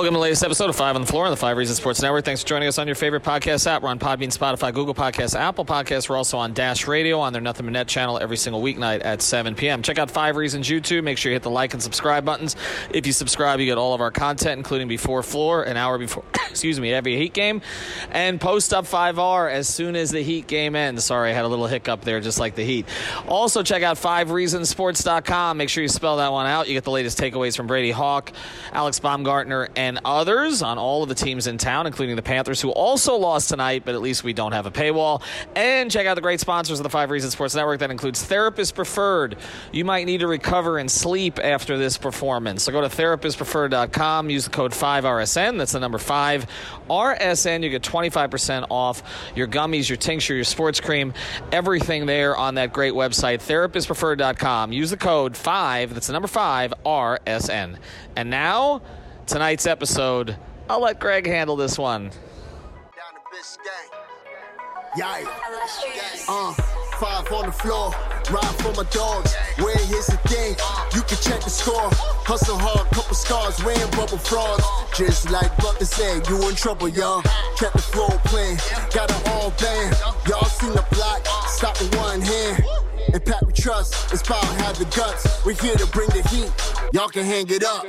Welcome to the latest episode of Five on the Floor on the Five Reasons Sports Network. Thanks for joining us on your favorite podcast app. We're on Podbean, Spotify, Google Podcasts, Apple Podcasts. We're also on Dash Radio on their Nothing But Net channel every single weeknight at 7 p.m. Check out Five Reasons YouTube. Make sure you hit the like and subscribe buttons. If you subscribe, you get all of our content, including Before Floor, an hour before, excuse me, every Heat game, and Post Up 5R as soon as the Heat game ends. Sorry, I had a little hiccup there, just like the Heat. Also, check out FiveReasonsSports.com. Make sure you spell that one out. You get the latest takeaways from Brady Hawk, Alex Baumgartner, and others on all of the teams in town, including the Panthers, who also lost tonight, but at least we don't have a paywall. And check out the great sponsors of the Five Reasons Sports Network. That includes Therapist Preferred. You might need to recover and sleep after this performance. So go to therapistpreferred.com, use the code 5RSN. That's the number 5 RSN. You get 25% off your gummies, your tincture, your sports cream, everything there on that great website, therapistpreferred.com. Use the code 5, that's the number 5 RSN. And now, tonight's episode. I'll let Greg handle this one. Uh, five on the floor, ride for my dogs. Where here's the thing, you can check the score. Hustle hard, couple scars, wearing. Just like said, you in trouble, y'all. Kept the playing, got it all band. Y'all seen the block, stop with one hand. And Pat we trust, Inspire have the guts. We're here to bring the heat, y'all can hang it up.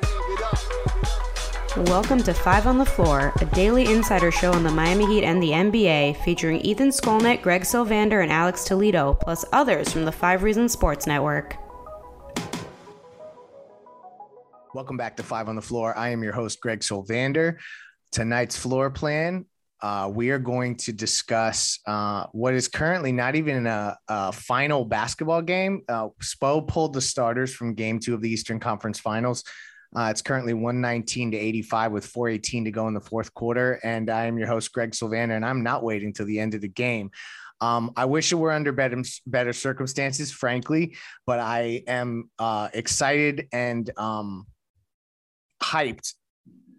Welcome to Five on the Floor, a daily insider show on the Miami Heat and the NBA, featuring Ethan Skolnick, Greg Sylvander, and Alex Toledo, plus others from the Five Reasons Sports Network. Welcome back to Five on the Floor. I am your host, Greg Sylvander. Tonight's floor plan, uh, we are going to discuss uh, what is currently not even a, a final basketball game. Uh, Spo pulled the starters from game two of the Eastern Conference Finals. Uh, it's currently 119 to 85 with 418 to go in the fourth quarter. And I am your host, Greg Sylvander, and I'm not waiting till the end of the game. Um, I wish it were under better, better circumstances, frankly, but I am uh, excited and um, hyped,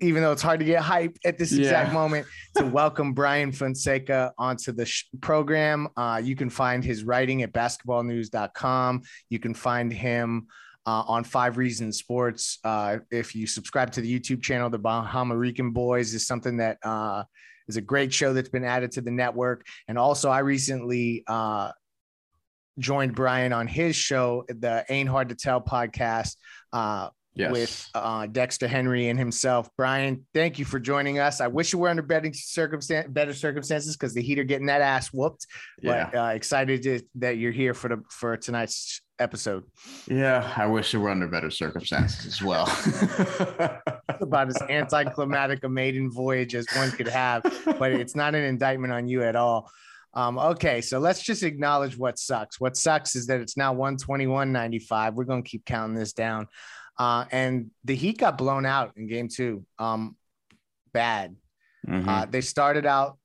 even though it's hard to get hyped at this exact moment, to welcome Brian Fonseca onto the sh- program. Uh, you can find his writing at basketballnews.com. You can find him uh, on Five Reasons Sports. Uh, if you subscribe to the YouTube channel, the Bahama Rican Boys is something that uh, is a great show that's been added to the network. And also, I recently uh, joined Brian on his show, the Ain't Hard to Tell podcast. Yes. With uh, Dexter Henry and himself, Brian. Thank you for joining us. I wish you were under better circumstance, better circumstances, because the Heat are getting that ass whooped. yeah. But uh, excited to, that you're here for the for tonight's episode. yeah. I wish it were under better circumstances as well. about as anticlimactic a maiden voyage as one could have, but it's not an indictment on you at all. Um, okay, so let's just acknowledge what sucks. What sucks is that it's now 121.95. We're going to keep counting this down. Uh, and the Heat got blown out in game two. Um, bad. Mhm. Uh, they started out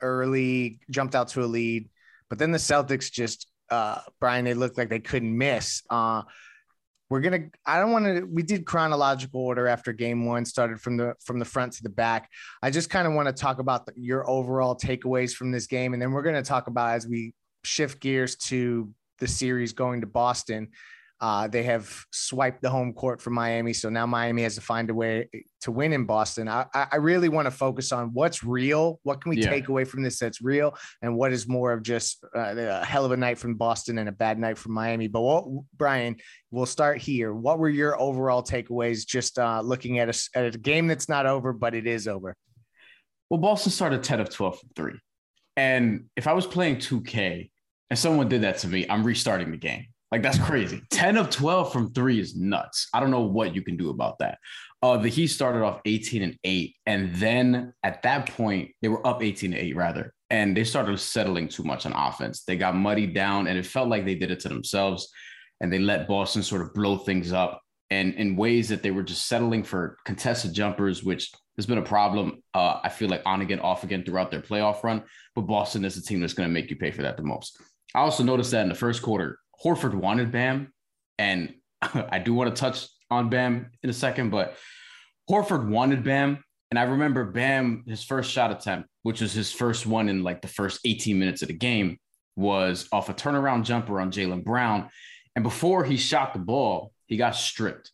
early, jumped out to a lead, but then the Celtics just, uh, Brian, they looked like they couldn't miss. Uh, we're gonna. I don't want to. We did chronological order after game one, started from the from the front to the back. I just kind of want to talk about the, your overall takeaways from this game, and then we're gonna talk about as we shift gears to the series going to Boston. Uh, they have swiped the home court from Miami, so now Miami has to find a way to win in Boston. I, I really want to focus on what's real. What can we Yeah. take away from this that's real, and what is more of just uh, a hell of a night from Boston and a bad night from Miami. But what, Brian, we'll start here. What were your overall takeaways? Just uh, looking at a, at a game that's not over, but it is over. Well, Boston started 10 of 12 from three. And if I was playing 2K and someone did that to me, I'm restarting the game. Like that's crazy. 10 of 12 from three is nuts. I don't know what you can do about that. Uh, the Heat started off 18 and 8. And then at that point, they were up 18 to 8, rather. And they started settling too much on offense. They got muddied down, and it felt like they did it to themselves. And they let Boston sort of blow things up. and in ways that they were just settling for contested jumpers, which has been a problem. Uh, I feel like on again, off again throughout their playoff run. But Boston is a team that's going to make you pay for that the most. I also noticed that in the first quarter, Horford wanted Bam, and I do want to touch on Bam in a second, but Horford wanted Bam. And I remember Bam, his first shot attempt, which was his first one in like the first 18 minutes of the game, was off a turnaround jumper on Jaylen Brown. And before he shot the ball, he got stripped.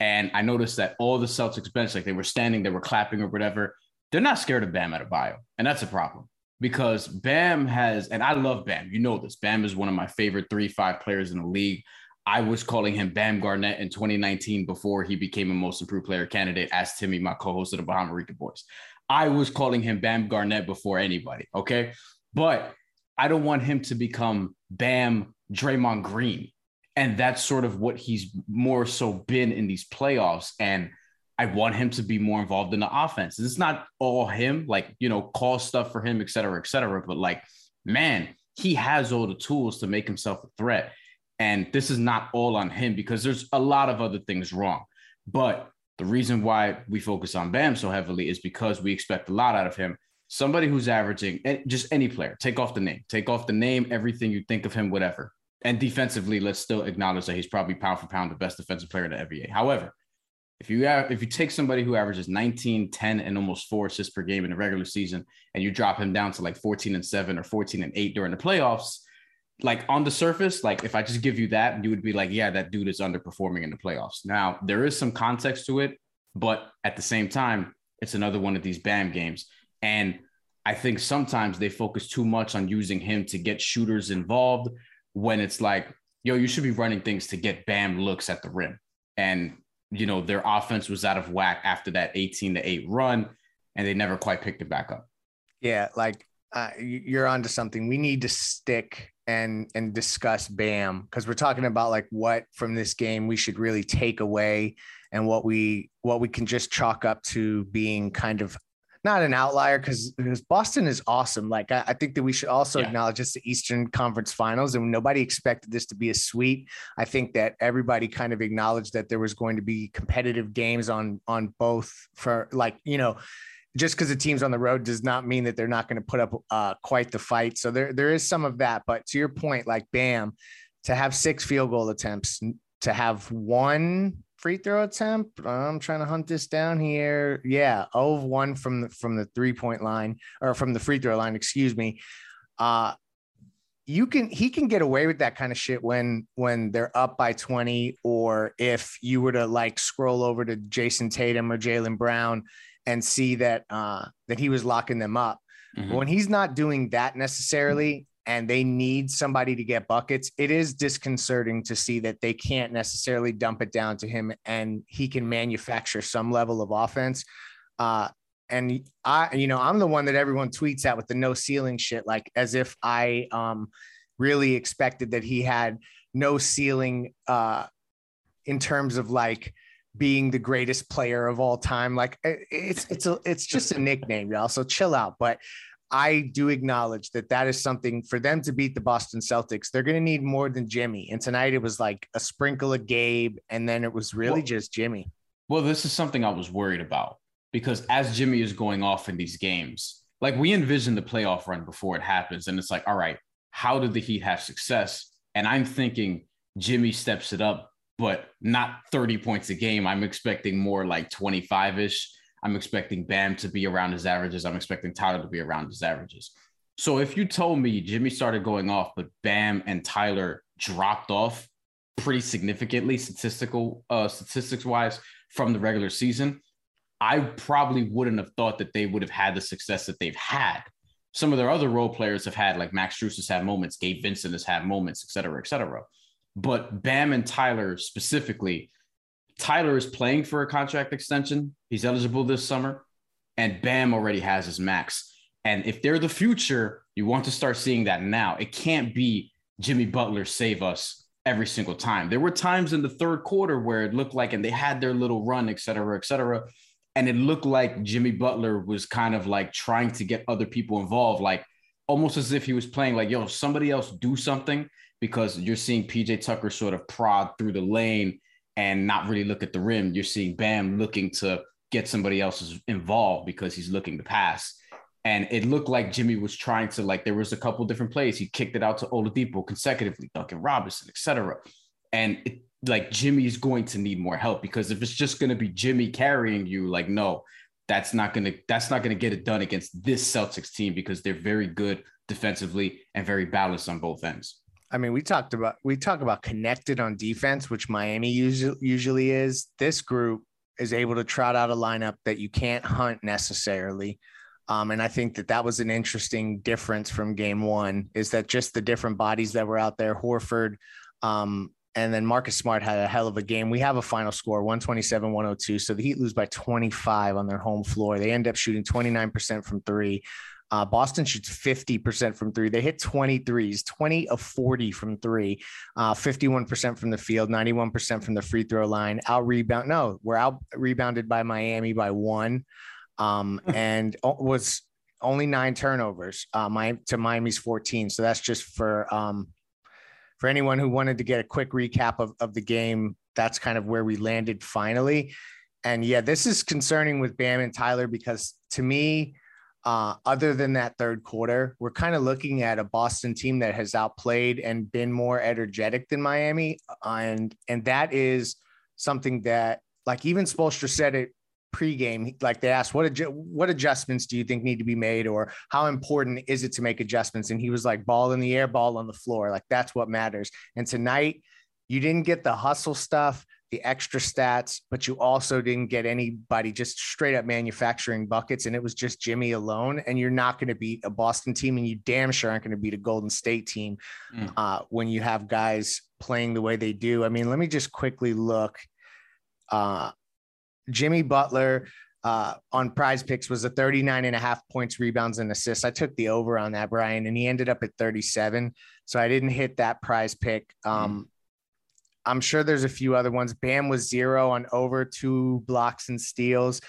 And I noticed that all the Celtics bench, like they were standing, they were clapping or whatever, they're not scared of Bam Adebayo. And that's a problem because Bam has, and I love Bam. You know this. Bam is one of my favorite three, five players in the league. I was calling him Bam Garnett in 2019 before he became a most improved player candidate as Timmy, my co-host of the Bahama Rica Boys. I was calling him Bam Garnett before anybody. Okay. But I don't want him to become Bam Draymond Green. And that's sort of what he's more so been in these playoffs. And I want him to be more involved in the offense. It's not all him, like, you know, call stuff for him, et cetera, et cetera. But like, man, he has all the tools to make himself a threat. And this is not all on him because there's a lot of other things wrong. But the reason why we focus on Bam so heavily is because we expect a lot out of him. Somebody who's averaging eh, just any player, take off the name, take off the name, everything you think of him, whatever. And defensively, let's still acknowledge that he's probably pound for pound the best defensive player in the NBA. However, if you have, if you take somebody who averages 19, 10, and almost four assists per game in the regular season, and you drop him down to like 14 and seven or 14 and eight during the playoffs, like on the surface, like if I just give you that, you would be like, yeah, that dude is underperforming in the playoffs. Now, there is some context to it, but at the same time, it's another one of these BAM games. And I think sometimes they focus too much on using him to get shooters involved when it's like, yo, you should be running things to get BAM looks at the rim. And, you know, their offense was out of whack after that 18 to 8 run, and they never quite picked it back up. Yeah, like uh, you're onto something. We need to stick and and discuss Bam because we're talking about like what from this game we should really take away and what we what we can just chalk up to being kind of not an outlier because Boston is awesome. Like I, I think that we should also yeah. acknowledge it's the Eastern Conference Finals, and nobody expected this to be a sweep. I think that everybody kind of acknowledged that there was going to be competitive games on on both for like you know just because the team's on the road does not mean that they're not going to put up uh, quite the fight. So there, there is some of that. But to your point, like Bam, to have six field goal attempts, to have one free throw attempt. I'm trying to hunt this down here. Yeah, 0 of 1 from the from the three point line or from the free throw line, excuse me. Uh you can he can get away with that kind of shit when when they're up by 20 or if you were to like scroll over to Jayson Tatum or Jaylen Brown and see that uh, that he was locking them up. Mm-hmm. When he's not doing that necessarily, and they need somebody to get buckets, it is disconcerting to see that they can't necessarily dump it down to him, and he can manufacture some level of offense. Uh, and I, you know, I'm the one that everyone tweets at with the no ceiling shit, like as if I um, really expected that he had no ceiling uh, in terms of like being the greatest player of all time. Like it's it's a it's just a nickname, y'all. So chill out. But I do acknowledge that that is something for them to beat the Boston Celtics. They're going to need more than Jimmy. And tonight it was like a sprinkle of Gabe, and then it was really well, just Jimmy. Well, this is something I was worried about because as Jimmy is going off in these games, like we envision the playoff run before it happens, and it's like, all right, how did the Heat have success? And I'm thinking Jimmy steps it up but not 30 points a game. I'm expecting more like 25 ish. I'm expecting Bam to be around his averages. I'm expecting Tyler to be around his averages. So if you told me Jimmy started going off, but Bam and Tyler dropped off pretty significantly, statistical uh, statistics wise, from the regular season, I probably wouldn't have thought that they would have had the success that they've had. Some of their other role players have had, like Max Strus has had moments, Gabe Vincent has had moments, et cetera, et cetera. But Bam and Tyler specifically, Tyler is playing for a contract extension. He's eligible this summer, and Bam already has his max. And if they're the future, you want to start seeing that now. It can't be Jimmy Butler save us every single time. There were times in the third quarter where it looked like, and they had their little run, et cetera, et cetera. And it looked like Jimmy Butler was kind of like trying to get other people involved, like almost as if he was playing like, yo, somebody else do something because you're seeing PJ Tucker sort of prod through the lane and not really look at the rim. You're seeing Bam looking to get somebody else involved because he's looking to pass. And it looked like Jimmy was trying to like there was a couple different plays. He kicked it out to Oladipo consecutively, Duncan Robinson, etc. And it, like Jimmy's going to need more help because if it's just going to be Jimmy carrying you, like no, that's not going to that's not going to get it done against this Celtics team because they're very good defensively and very balanced on both ends. I mean, we talked about we talk about connected on defense, which Miami usually usually is. This group is able to trot out a lineup that you can't hunt necessarily. Um, and I think that that was an interesting difference from game one is that just the different bodies that were out there, Horford, um, and then Marcus Smart had a hell of a game. We have a final score 127 102. So the Heat lose by 25 on their home floor. They end up shooting 29% from three. Uh, Boston shoots 50% from three. They hit 23s, 20 of 40 from three, uh, 51% from the field, 91% from the free throw line. Out rebound. No, we're out rebounded by Miami by one um, and was only nine turnovers uh, my, to Miami's 14. So that's just for um, for anyone who wanted to get a quick recap of, of the game, that's kind of where we landed finally. And yeah, this is concerning with Bam and Tyler because to me, uh, other than that third quarter, we're kind of looking at a Boston team that has outplayed and been more energetic than Miami, and and that is something that like even Spoelstra said it pregame, like they asked, what adju- what adjustments do you think need to be made, or how important is it to make adjustments? And he was like, ball in the air, ball on the floor, like that's what matters. And tonight, you didn't get the hustle stuff, the extra stats, but you also didn't get anybody just straight up manufacturing buckets, and it was just Jimmy alone. And you're not going to beat a Boston team, and you damn sure aren't going to beat a Golden State team mm. uh, when you have guys playing the way they do. I mean, let me just quickly look. Uh, Jimmy Butler uh, on prize picks was a 39 and a half points, rebounds, and assists. I took the over on that, Brian, and he ended up at 37. So I didn't hit that prize pick. Um, mm. I'm sure there's a few other ones. Bam was zero on over two blocks and steals.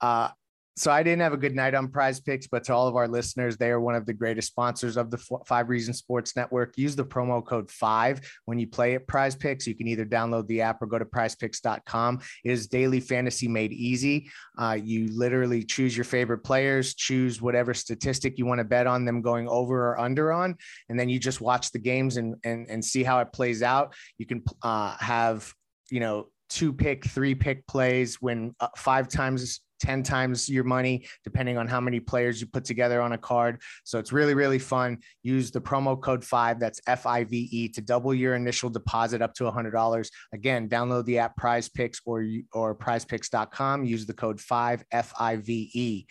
Uh, so I didn't have a good night on prize picks, but to all of our listeners, they are one of the greatest sponsors of the Five Reasons Sports Network. Use the promo code five when you play at prize picks. You can either download the app or go to prizepicks.com. It is daily fantasy made easy. Uh, you literally choose your favorite players, choose whatever statistic you want to bet on them going over or under on, and then you just watch the games and, and, and see how it plays out. You can uh, have, you know, two pick, three pick plays when uh, five times 10 times your money, depending on how many players you put together on a card. So it's really, really fun. Use the promo code five, that's F I V E, to double your initial deposit up to $100. Again, download the app Prize Picks or, or prizepicks.com. Use the code five, F I V E.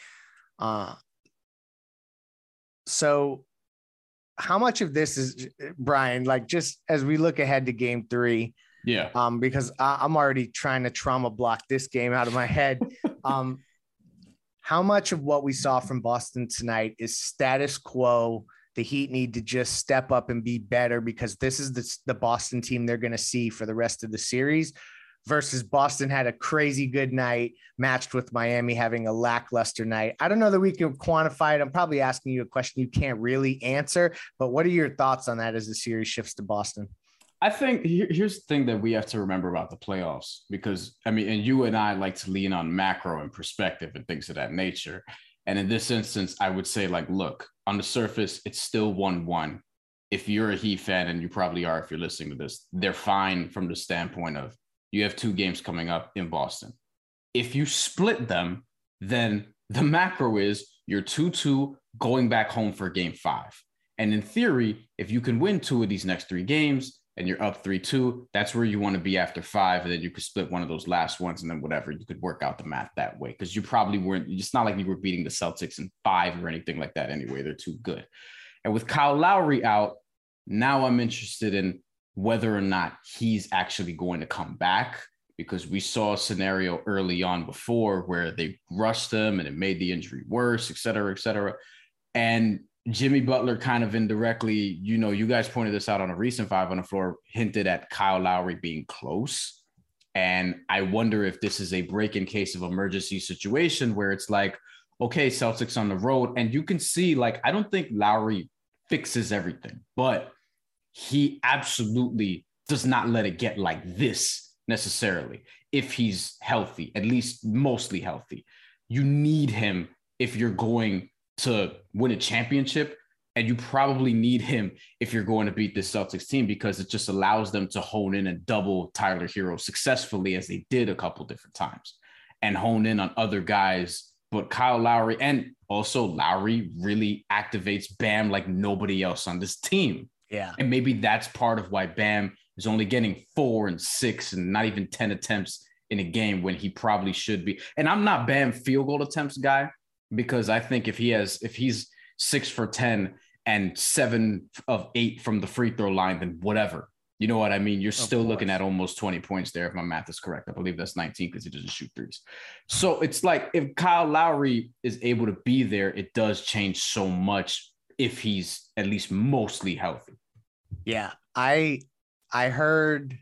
Uh, so, how much of this is Brian? Like, just as we look ahead to game three, yeah. Um, because I, am already trying to trauma block this game out of my head. um, how much of what we saw from Boston tonight is status quo? The Heat need to just step up and be better because this is the, the Boston team they're going to see for the rest of the series. Versus Boston had a crazy good night matched with Miami having a lackluster night. I don't know that we can quantify it. I'm probably asking you a question you can't really answer, but what are your thoughts on that as the series shifts to Boston? I think here, here's the thing that we have to remember about the playoffs because I mean, and you and I like to lean on macro and perspective and things of that nature. And in this instance, I would say, like, look, on the surface, it's still 1 1. If you're a Heat fan, and you probably are if you're listening to this, they're fine from the standpoint of you have two games coming up in Boston. If you split them, then the macro is you're 2 2 going back home for game five. And in theory, if you can win two of these next three games, and you're up 3 2, that's where you want to be after five. And then you could split one of those last ones and then whatever. You could work out the math that way because you probably weren't, it's not like you were beating the Celtics in five or anything like that anyway. They're too good. And with Kyle Lowry out, now I'm interested in whether or not he's actually going to come back because we saw a scenario early on before where they rushed him and it made the injury worse, et cetera, et cetera. And Jimmy Butler kind of indirectly, you know, you guys pointed this out on a recent five on the floor, hinted at Kyle Lowry being close. And I wonder if this is a break in case of emergency situation where it's like, okay, Celtics on the road. And you can see, like, I don't think Lowry fixes everything, but he absolutely does not let it get like this necessarily if he's healthy, at least mostly healthy. You need him if you're going to win a championship. And you probably need him if you're going to beat this Celtics team because it just allows them to hone in and double Tyler Herro successfully as they did a couple different times and hone in on other guys. But Kyle Lowry and also Lowry really activates Bam like nobody else on this team. Yeah. And maybe that's part of why Bam is only getting four and six and not even 10 attempts in a game when he probably should be. And I'm not Bam field goal attempts guy because I think if he has, if he's six for 10 and seven of eight from the free throw line, then whatever. You know what I mean? You're still looking at almost 20 points there if my math is correct. I believe that's 19 because he doesn't shoot threes. So it's like if Kyle Lowry is able to be there, it does change so much if he's at least mostly healthy. Yeah. I I heard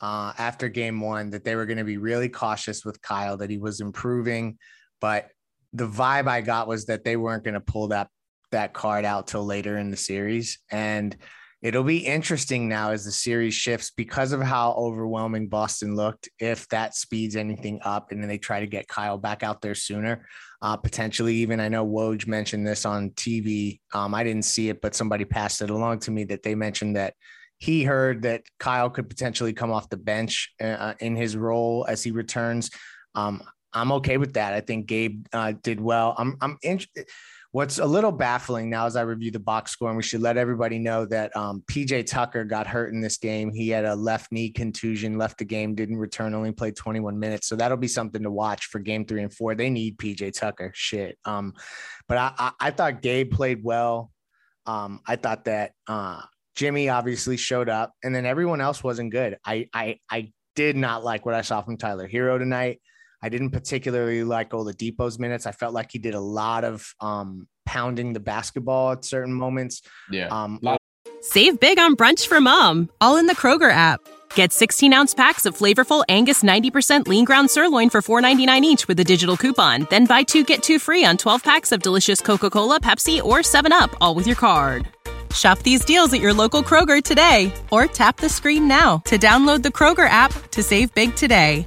uh, after game one that they were going to be really cautious with Kyle, that he was improving, but the vibe I got was that they weren't going to pull that that card out till later in the series. And it'll be interesting now as the series shifts because of how overwhelming Boston looked. If that speeds anything up and then they try to get Kyle back out there sooner, uh, potentially even I know Woj mentioned this on TV. Um, I didn't see it, but somebody passed it along to me that they mentioned that he heard that Kyle could potentially come off the bench uh, in his role as he returns. Um, I'm okay with that. I think Gabe uh, did well. I'm I'm interested What's a little baffling now as I review the box score, and we should let everybody know that um, PJ Tucker got hurt in this game. He had a left knee contusion, left the game, didn't return, only played 21 minutes. So that'll be something to watch for game three and four. They need PJ Tucker. Shit. Um, but I, I, I thought Gabe played well. Um, I thought that uh, Jimmy obviously showed up, and then everyone else wasn't good. I I I did not like what I saw from Tyler Herro tonight. I didn't particularly like all the Oladipo's minutes. I felt like he did a lot of um, pounding the basketball at certain moments. Yeah. Um, Save big on brunch for mom, all in the Kroger app. Get 16 ounce packs of flavorful Angus 90% lean ground sirloin for $4.99 each with a digital coupon. Then buy two get two free on 12 packs of delicious Coca Cola, Pepsi, or 7UP, all with your card. Shop these deals at your local Kroger today or tap the screen now to download the Kroger app to save big today.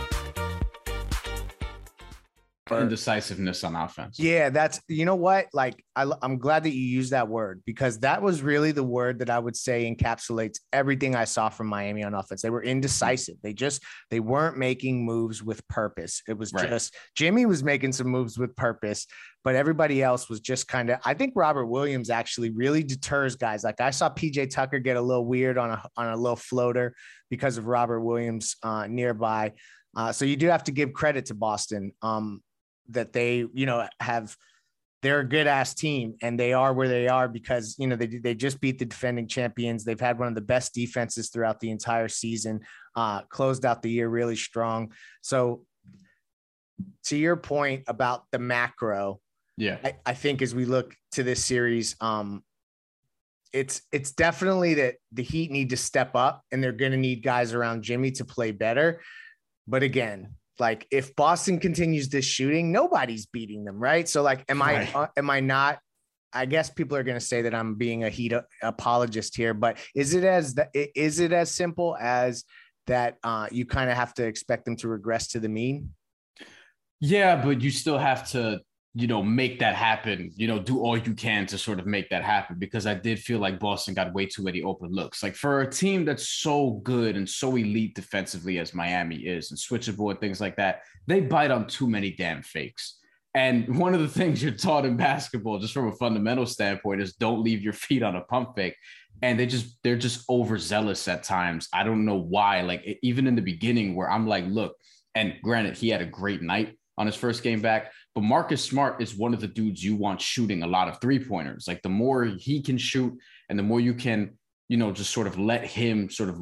Indecisiveness on offense. Yeah, that's you know what? Like I, I'm glad that you used that word because that was really the word that I would say encapsulates everything I saw from Miami on offense. They were indecisive. They just they weren't making moves with purpose. It was Right. just Jimmy was making some moves with purpose, but everybody else was just kind of. I think Robert Williams actually really deters guys. Like I saw PJ Tucker get a little weird on a on a little floater because of Robert Williams uh, nearby. Uh, so you do have to give credit to Boston um, that they you know have they're a good ass team and they are where they are because you know they they just beat the defending champions. They've had one of the best defenses throughout the entire season. Uh, closed out the year really strong. So to your point about the macro, Yeah. I, I think as we look to this series, um, it's it's definitely that the Heat need to step up and they're going to need guys around Jimmy to play better. But again, like if Boston continues this shooting, nobody's beating them, right? So like, am Right. I uh, am I not? I guess people are going to say that I'm being a Heat a- apologist here, but is it as the, is it as simple as that? Uh, you kind of have to expect them to regress to the mean. Yeah, but you still have to, you know, make that happen. You know, do all you can to sort of make that happen because I did feel like Boston got way too many open looks. Like for a team that's so good and so elite defensively as Miami is and switchable and things like that, they bite on too many damn fakes. And one of the things you're taught in basketball, just from a fundamental standpoint, is don't leave your feet on a pump fake. And they just they're just overzealous at times. I don't know why. Like even in the beginning, where I'm like, look, and granted, he had a great night on his first game back. But Marcus Smart is one of the dudes you want shooting a lot of three pointers. Like the more he can shoot and the more you can, you know, just sort of let him sort of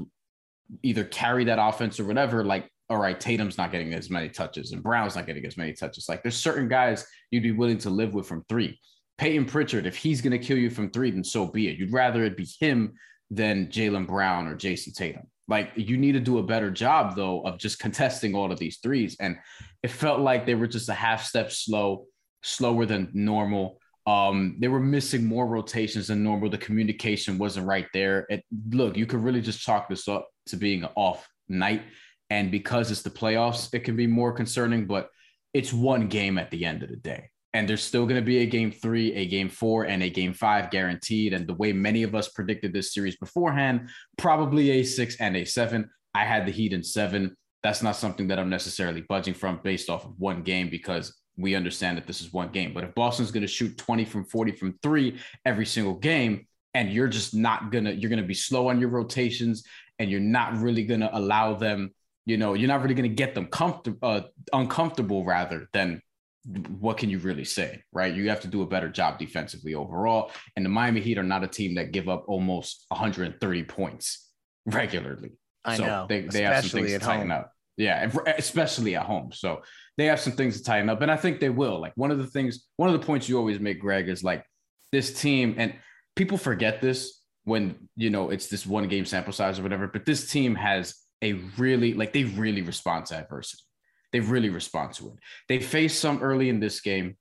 either carry that offense or whatever. Like, all right, Tatum's not getting as many touches and Brown's not getting as many touches. Like there's certain guys you'd be willing to live with from three. Payton Pritchard, if he's going to kill you from three, then so be it. You'd rather it be him than Jaylen Brown or Jayson Tatum. Like you need to do a better job though of just contesting all of these threes. And it felt like they were just a half step slow, slower than normal. Um, they were missing more rotations than normal. The communication wasn't right there. It, look, you could really just chalk this up to being an off night. And because it's the playoffs, it can be more concerning, but it's one game at the end of the day. And there's still going to be a game three, a game four, and a game five guaranteed. And the way many of us predicted this series beforehand, probably a six and a seven. I had the Heat in seven. That's not something that I'm necessarily budging from based off of one game because we understand that this is one game. But if Boston's going to shoot 20 from 40 from three every single game, and you're just not gonna, you're gonna be slow on your rotations, and you're not really gonna allow them, you know, you're not really gonna get them comfortable, uh, uncomfortable rather than what can you really say, right? You have to do a better job defensively overall. And the Miami Heat are not a team that give up almost 130 points regularly. I so know, they, they have some things to tighten home. up. Yeah, especially at home. So they have some things to tighten up. And I think they will. Like one of the things, one of the points you always make, Greg, is like this team, and people forget this when you know it's this one game sample size or whatever, but this team has a really like they really respond to adversity. They really respond to it. They faced some early in this game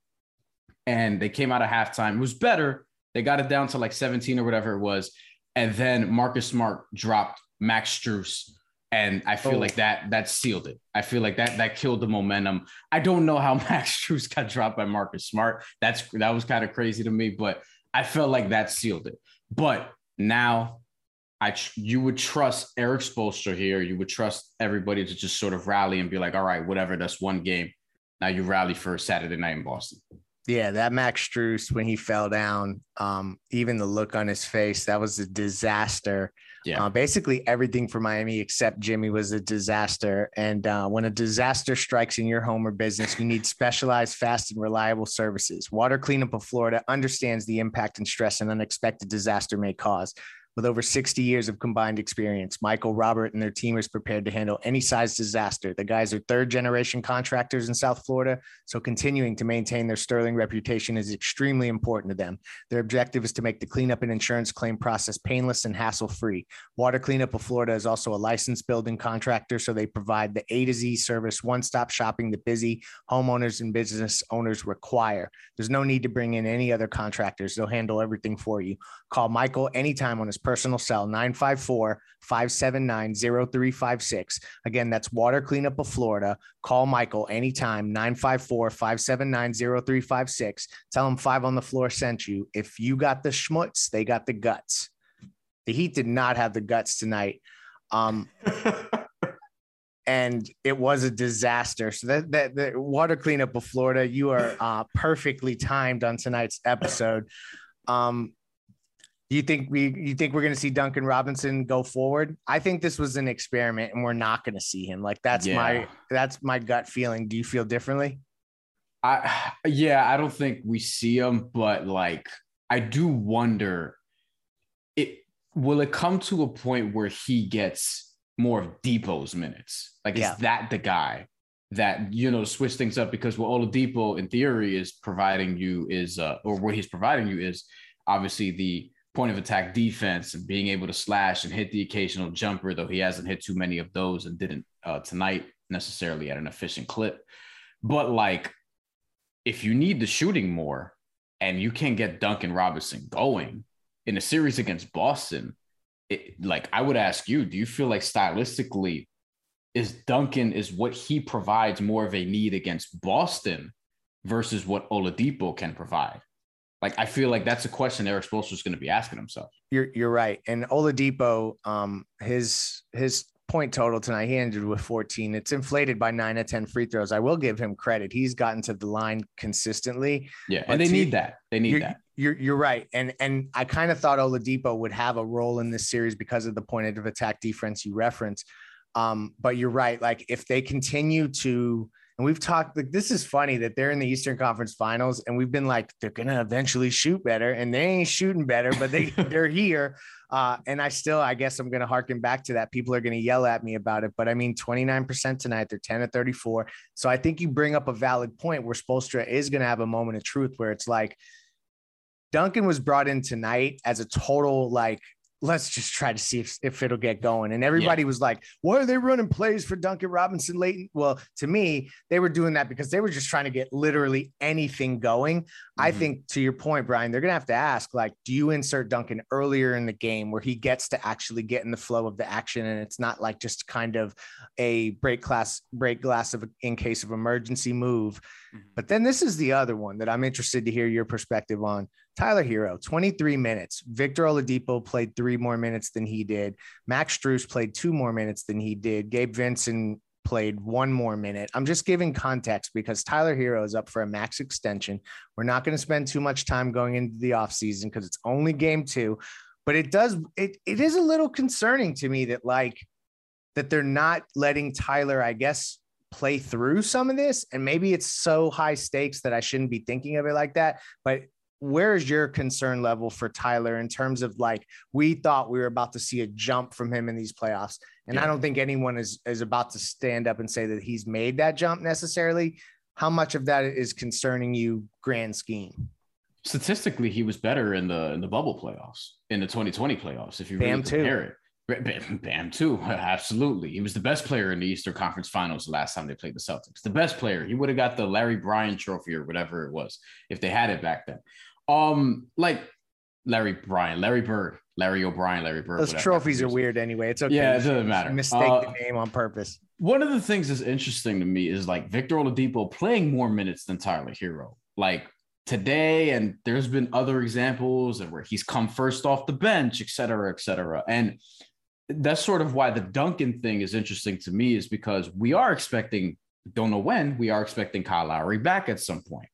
and they came out of halftime. It was better. They got it down to like 17 or whatever it was. And then Marcus Smart dropped Max Strus. And I feel Oh. like that that sealed it. I feel like that that killed the momentum. I don't know how Max Strus got dropped by Marcus Smart. That's that was kind of crazy to me, but I felt like that sealed it. But now I tr- you would trust Erik Spoelstra here. You would trust everybody to just sort of rally and be like, all right, whatever, that's one game. Now you rally for Saturday night in Boston. Yeah, that Max Strus when he fell down, um, even the look on his face, that was a disaster. Yeah. Uh, basically, everything for Miami except Jimmy was a disaster. And uh, when a disaster strikes in your home or business, you need specialized, fast, and reliable services. Water Cleanup of Florida understands the impact and stress an unexpected disaster may cause. With over 60 years of combined experience, Michael, Robert, and their team is prepared to handle any size disaster. The guys are third generation contractors in South Florida, so continuing to maintain their sterling reputation is extremely important to them. Their objective is to make the cleanup and insurance claim process painless and hassle free. Water Cleanup of Florida is also a licensed building contractor, so they provide the A to Z service, one stop shopping that busy homeowners and business owners require. There's no need to bring in any other contractors, they'll handle everything for you. Call Michael anytime on his personal cell, 954 579 0356. Again, that's Water Cleanup of Florida. Call Michael anytime, 954 579 0356. Tell him five on the floor sent you. If you got the schmutz, they got the guts. The Heat did not have the guts tonight. Um, and it was a disaster. So that, that the water cleanup of Florida, you are uh, perfectly timed on tonight's episode. Um, you think we you think we're going to see Duncan Robinson go forward? I think this was an experiment, and we're not going to see him. Like that's my that's my gut feeling. Do you feel differently? I yeah, I don't think we see him, but like I do wonder it will it come to a point where he gets more of Dipo's minutes? Like Yeah. is that the guy that you know switch things up because what Oladipo in theory is providing you is uh or what he's providing you is obviously the point of attack defense and being able to slash and hit the occasional jumper, though he hasn't hit too many of those and didn't uh, tonight necessarily at an efficient clip. But like, if you need the shooting more and you can get Duncan Robinson going in a series against Boston, it, like I would ask you, do you feel like stylistically is Duncan is what he provides more of a need against Boston versus what Oladipo can provide? Like I feel like that's a question Erik Spoelstra is going to be asking himself. You're you're right. And Oladipo, um, his his point total tonight, he ended with 14. It's inflated by nine of 10 free throws. I will give him credit. He's gotten to the line consistently. Yeah, and they to- need that. They need you're, that. You're you're right. And and I kind of thought Oladipo would have a role in this series because of the point of attack defense you reference. Um, but you're right. Like if they continue to and we've talked like this is funny that they're in the Eastern Conference Finals, and we've been like they're gonna eventually shoot better, and they ain't shooting better, but they they're here. Uh, and I still, I guess I'm gonna harken back to that. People are gonna yell at me about it, but I mean, 29% tonight, they're 10 to 34. So I think you bring up a valid point where Spoelstra is gonna have a moment of truth where it's like Duncan was brought in tonight as a total like let's just try to see if, if it'll get going. And everybody yeah. was like, why are they running plays for Duncan Robinson late? Well, to me, they were doing that because they were just trying to get literally anything going. Mm-hmm. I think to your point, Brian, they're going to have to ask, like, do you insert Duncan earlier in the game where he gets to actually get in the flow of the action? And it's not like just kind of a break class, break glass of in case of emergency move. Mm-hmm. But then this is the other one that I'm interested to hear your perspective on. Tyler Herro, 23 minutes. Victor Oladipo played three more minutes than he did. Max Strus played two more minutes than he did. Gabe Vincent played one more minute. I'm just giving context because Tyler Herro is up for a max extension. We're not going to spend too much time going into the offseason because it's only game two. But it does, it, it is a little concerning to me that like that they're not letting Tyler, I guess, play through some of this. And maybe it's so high stakes that I shouldn't be thinking of it like that. But where is your concern level for Tyler in terms of like we thought we were about to see a jump from him in these playoffs, and yeah. I don't think anyone is is about to stand up and say that he's made that jump necessarily. How much of that is concerning you, grand scheme? Statistically, he was better in the in the bubble playoffs, in the 2020 playoffs. If you really Bam compare too. it, Bam, Bam too, absolutely. He was the best player in the Eastern Conference Finals the last time they played the Celtics. The best player. He would have got the Larry Bryant Trophy or whatever it was if they had it back then. Um, like Larry Bryan, Larry Bird, Larry O'Brien, Larry Bird. Those trophies are weird anyway. It's okay. Yeah, it doesn't matter. Mistake uh, the name on purpose. One of the things that's interesting to me is like Victor Oladipo playing more minutes than Tyler Herro. Like today, and there's been other examples where he's come first off the bench, et cetera, et cetera. And that's sort of why the Duncan thing is interesting to me, is because we are expecting, don't know when, we are expecting Kyle Lowry back at some point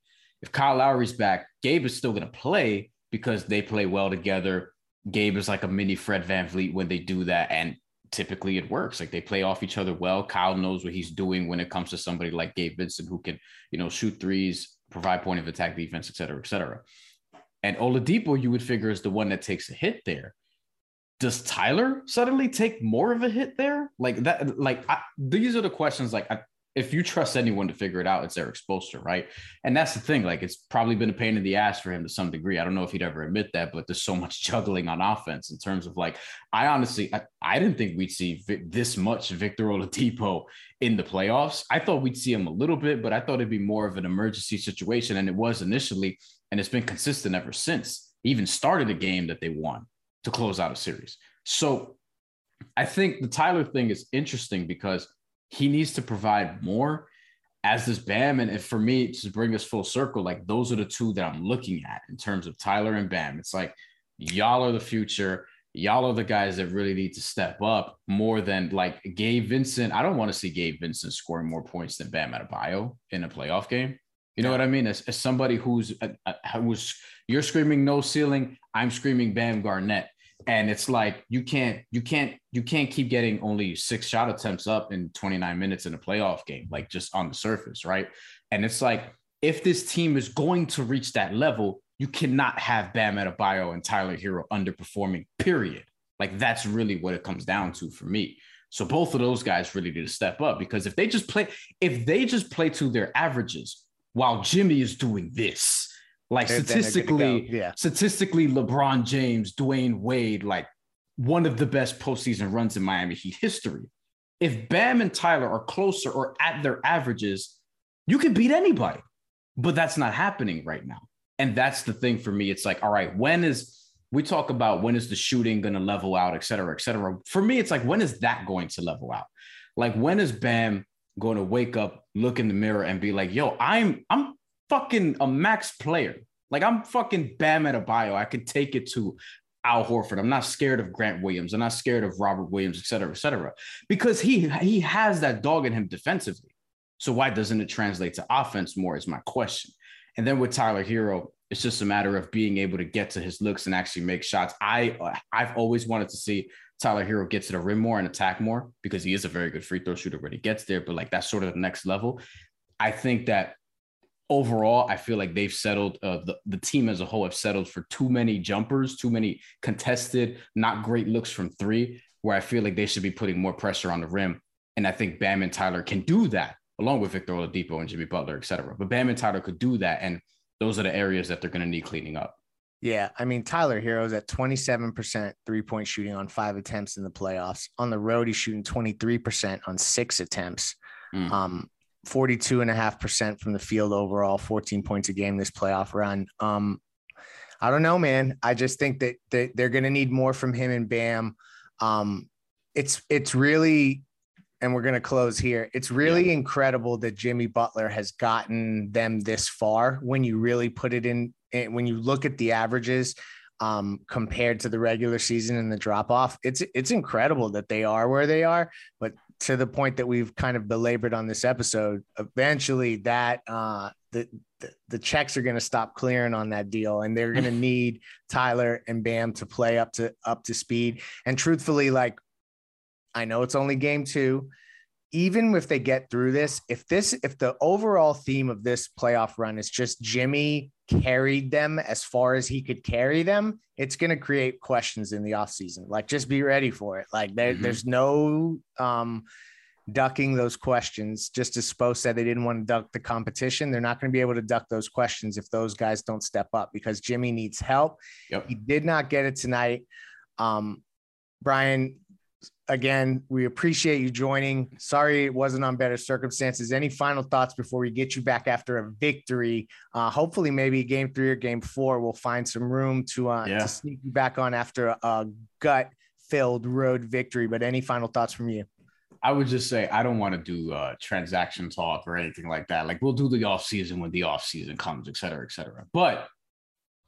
if Kyle Lowry's back, Gabe is still going to play because they play well together. Gabe is like a mini Fred VanVleet when they do that. And typically it works. Like they play off each other well. Kyle knows what he's doing when it comes to somebody like Gabe Vincent who can, you know, shoot threes, provide point of attack defense, et cetera, et cetera. And Oladipo, you would figure, is the one that takes a hit there. Does Tyler suddenly take more of a hit there? Like that, like I, these are the questions like I, if you trust anyone to figure it out, it's Erik Spoelstra, right? And that's the thing. Like, it's probably been a pain in the ass for him to some degree. I don't know if he'd ever admit that, but there's so much juggling on offense in terms of like, I honestly, I, I didn't think we'd see this much Victor Oladipo in the playoffs. I thought we'd see him a little bit, but I thought it'd be more of an emergency situation, and it was initially, and it's been consistent ever since. He even started a game that they won to close out a series. So I think the Tyler thing is interesting because he needs to provide more as this Bam. And for me, to bring us full circle, like those are the two that I'm looking at in terms of Tyler and Bam. It's like y'all are the future. Y'all are the guys that really need to step up more than like Gabe Vincent. I don't want to see Gabe Vincent scoring more points than Bam Adebayo in a playoff game. You know what I mean? As, as somebody who's uh, uh, who's you're screaming no ceiling, I'm screaming Bam Garnett and it's like you can't you can't you can't keep getting only six shot attempts up in 29 minutes in a playoff game like just on the surface right? And it's like if this team is going to reach that level you cannot have Bam Adebayo and Tyler Herro underperforming period. Like that's really what it comes down to for me. So both of those guys really need to step up because if they just play if they just play to their averages while Jimmy is doing this like they're, statistically, go. yeah. statistically, LeBron James, Dwyane Wade, like one of the best postseason runs in Miami Heat history. If Bam and Tyler are closer or at their averages, you can beat anybody. But that's not happening right now. And that's the thing for me. It's like, all right, when is we talk about when is the shooting going to level out, et cetera, et cetera. For me, it's like, when is that going to level out? Like, when is Bam going to wake up, look in the mirror, and be like, yo, I'm I'm fucking a max player. Like I'm fucking Bam Adebayo. I could take it to Al Horford. I'm not scared of Grant Williams. I'm not scared of Robert Williams, et cetera, et cetera, because he he has that dog in him defensively. So why doesn't it translate to offense more? Is my question. And then with Tyler Herro, it's just a matter of being able to get to his looks and actually make shots. I I've always wanted to see Tyler Herro get to the rim more and attack more because he is a very good free throw shooter when he gets there. But like that's sort of the next level. I think that overall, I feel like they've settled, uh, the, the team as a whole have settled for too many jumpers, too many contested, not great looks from three, where I feel like they should be putting more pressure on the rim. And I think Bam and Tyler can do that, along with Victor Oladipo and Jimmy Butler, et cetera. But Bam and Tyler could do that. And those are the areas that they're going to need cleaning up. Yeah, I mean Tyler Herro's at 27% three-point shooting on five attempts in the playoffs. On the road, he's shooting 23% on six attempts. Mm. Um, 42 and a half percent from the field overall, 14 points a game this playoff run. Um, I don't know, man. I just think that, that they're going to need more from him and Bam. Um, it's it's really, and we're going to close here. It's really yeah. incredible that Jimmy Butler has gotten them this far. When you really put it in, when you look at the averages um, compared to the regular season and the drop off, it's it's incredible that they are where they are. But to the point that we've kind of belabored on this episode, eventually that uh, the, the, the checks are going to stop clearing on that deal, and they're going to need Tyler and Bam to play up to up to speed. And truthfully, like I know it's only game two. Even if they get through this, if this if the overall theme of this playoff run is just Jimmy carried them as far as he could carry them, it's going to create questions in the offseason. Like, just be ready for it. Like, there, mm-hmm. there's no um, ducking those questions. Just as Spo said, they didn't want to duck the competition. They're not going to be able to duck those questions if those guys don't step up because Jimmy needs help. Yep. He did not get it tonight. Um, Brian, again, we appreciate you joining. Sorry it wasn't on better circumstances. Any final thoughts before we get you back after a victory? Uh, hopefully, maybe game three or game four, we'll find some room to, uh, yeah. to sneak you back on after a, a gut filled road victory. But any final thoughts from you? I would just say I don't want to do uh, transaction talk or anything like that. Like we'll do the off season when the off season comes, et cetera, et cetera. But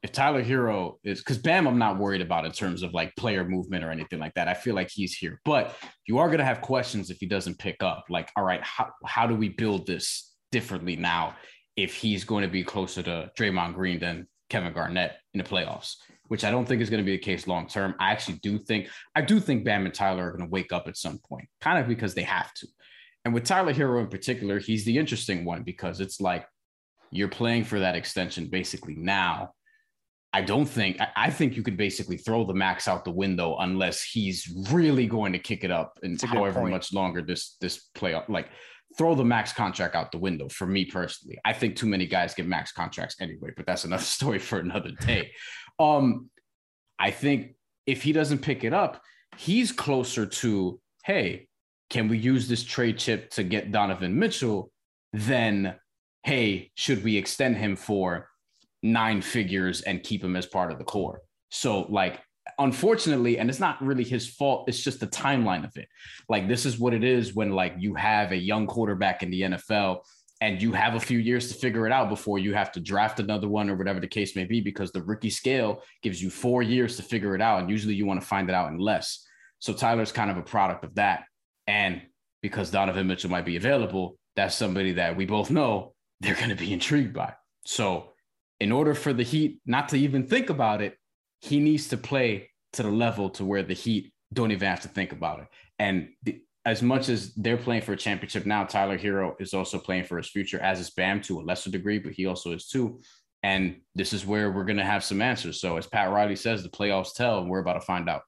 if Tyler Herro is because Bam, I'm not worried about in terms of like player movement or anything like that. I feel like he's here, but you are going to have questions if he doesn't pick up. Like, all right, how, how do we build this differently now if he's going to be closer to Draymond Green than Kevin Garnett in the playoffs? Which I don't think is going to be the case long term. I actually do think I do think Bam and Tyler are going to wake up at some point, kind of because they have to. And with Tyler Herro in particular, he's the interesting one because it's like you're playing for that extension basically now I don't think I, think you could basically throw the max out the window unless he's really going to kick it up and however point. much longer this this play like throw the max contract out the window for me personally. I think too many guys get max contracts anyway, but that's another story for another day. um I think if he doesn't pick it up, he's closer to hey, can we use this trade chip to get Donovan Mitchell? Then hey, should we extend him for nine figures and keep him as part of the core. So, like, unfortunately, and it's not really his fault, it's just the timeline of it. Like, this is what it is when, like, you have a young quarterback in the NFL and you have a few years to figure it out before you have to draft another one or whatever the case may be, because the rookie scale gives you four years to figure it out. And usually you want to find it out in less. So, Tyler's kind of a product of that. And because Donovan Mitchell might be available, that's somebody that we both know they're going to be intrigued by. So, in order for the Heat not to even think about it, he needs to play to the level to where the Heat don't even have to think about it. And the, as much as they're playing for a championship now, Tyler Herro is also playing for his future, as is Bam to a lesser degree, but he also is too. And this is where we're going to have some answers. So, as Pat Riley says, the playoffs tell, and we're about to find out.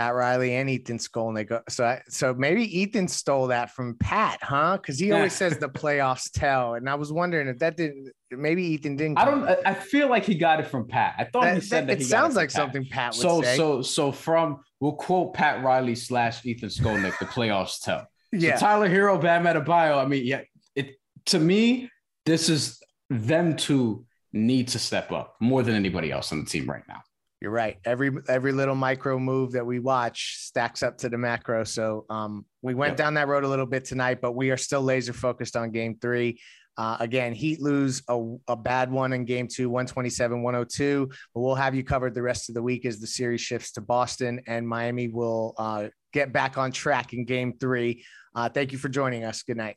Pat Riley and Ethan Skolnick. So, I, so maybe Ethan stole that from Pat, huh? Because he always says the playoffs tell, and I was wondering if that didn't. Maybe Ethan didn't. I don't. I feel like he got it from Pat. I thought that, he said that. that it sounds like Pat. something Pat would so, say. So, so from we'll quote Pat Riley slash Ethan Skolnick. the playoffs tell. Yeah. So Tyler Herro, Bam Adebayo. I mean, yeah. It to me, this is them two need to step up more than anybody else on the team right now. You're right. Every every little micro move that we watch stacks up to the macro. So um, we went yep. down that road a little bit tonight, but we are still laser focused on game three. Uh, again, Heat lose a, a bad one in game two, 127, 102. But we'll have you covered the rest of the week as the series shifts to Boston and Miami will uh, get back on track in game three. Uh, thank you for joining us. Good night.